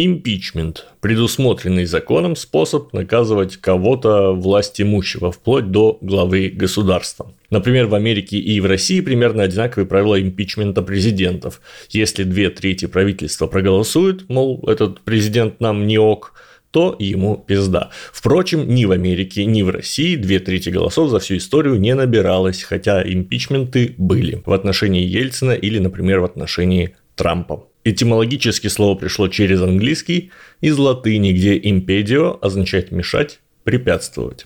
Импичмент – предусмотренный законом способ наказывать кого-то власть имущего, вплоть до главы государства. Например, в Америке и в России примерно одинаковые правила импичмента президентов. Если две трети правительства проголосуют, мол, этот президент нам не ок, то ему пизда. Впрочем, ни в Америке, ни в России две трети голосов за всю историю не набиралось, хотя импичменты были в отношении Ельцина или, например, в отношении Трампа. Этимологически слово пришло через английский из латыни, где импедио означает мешать, препятствовать.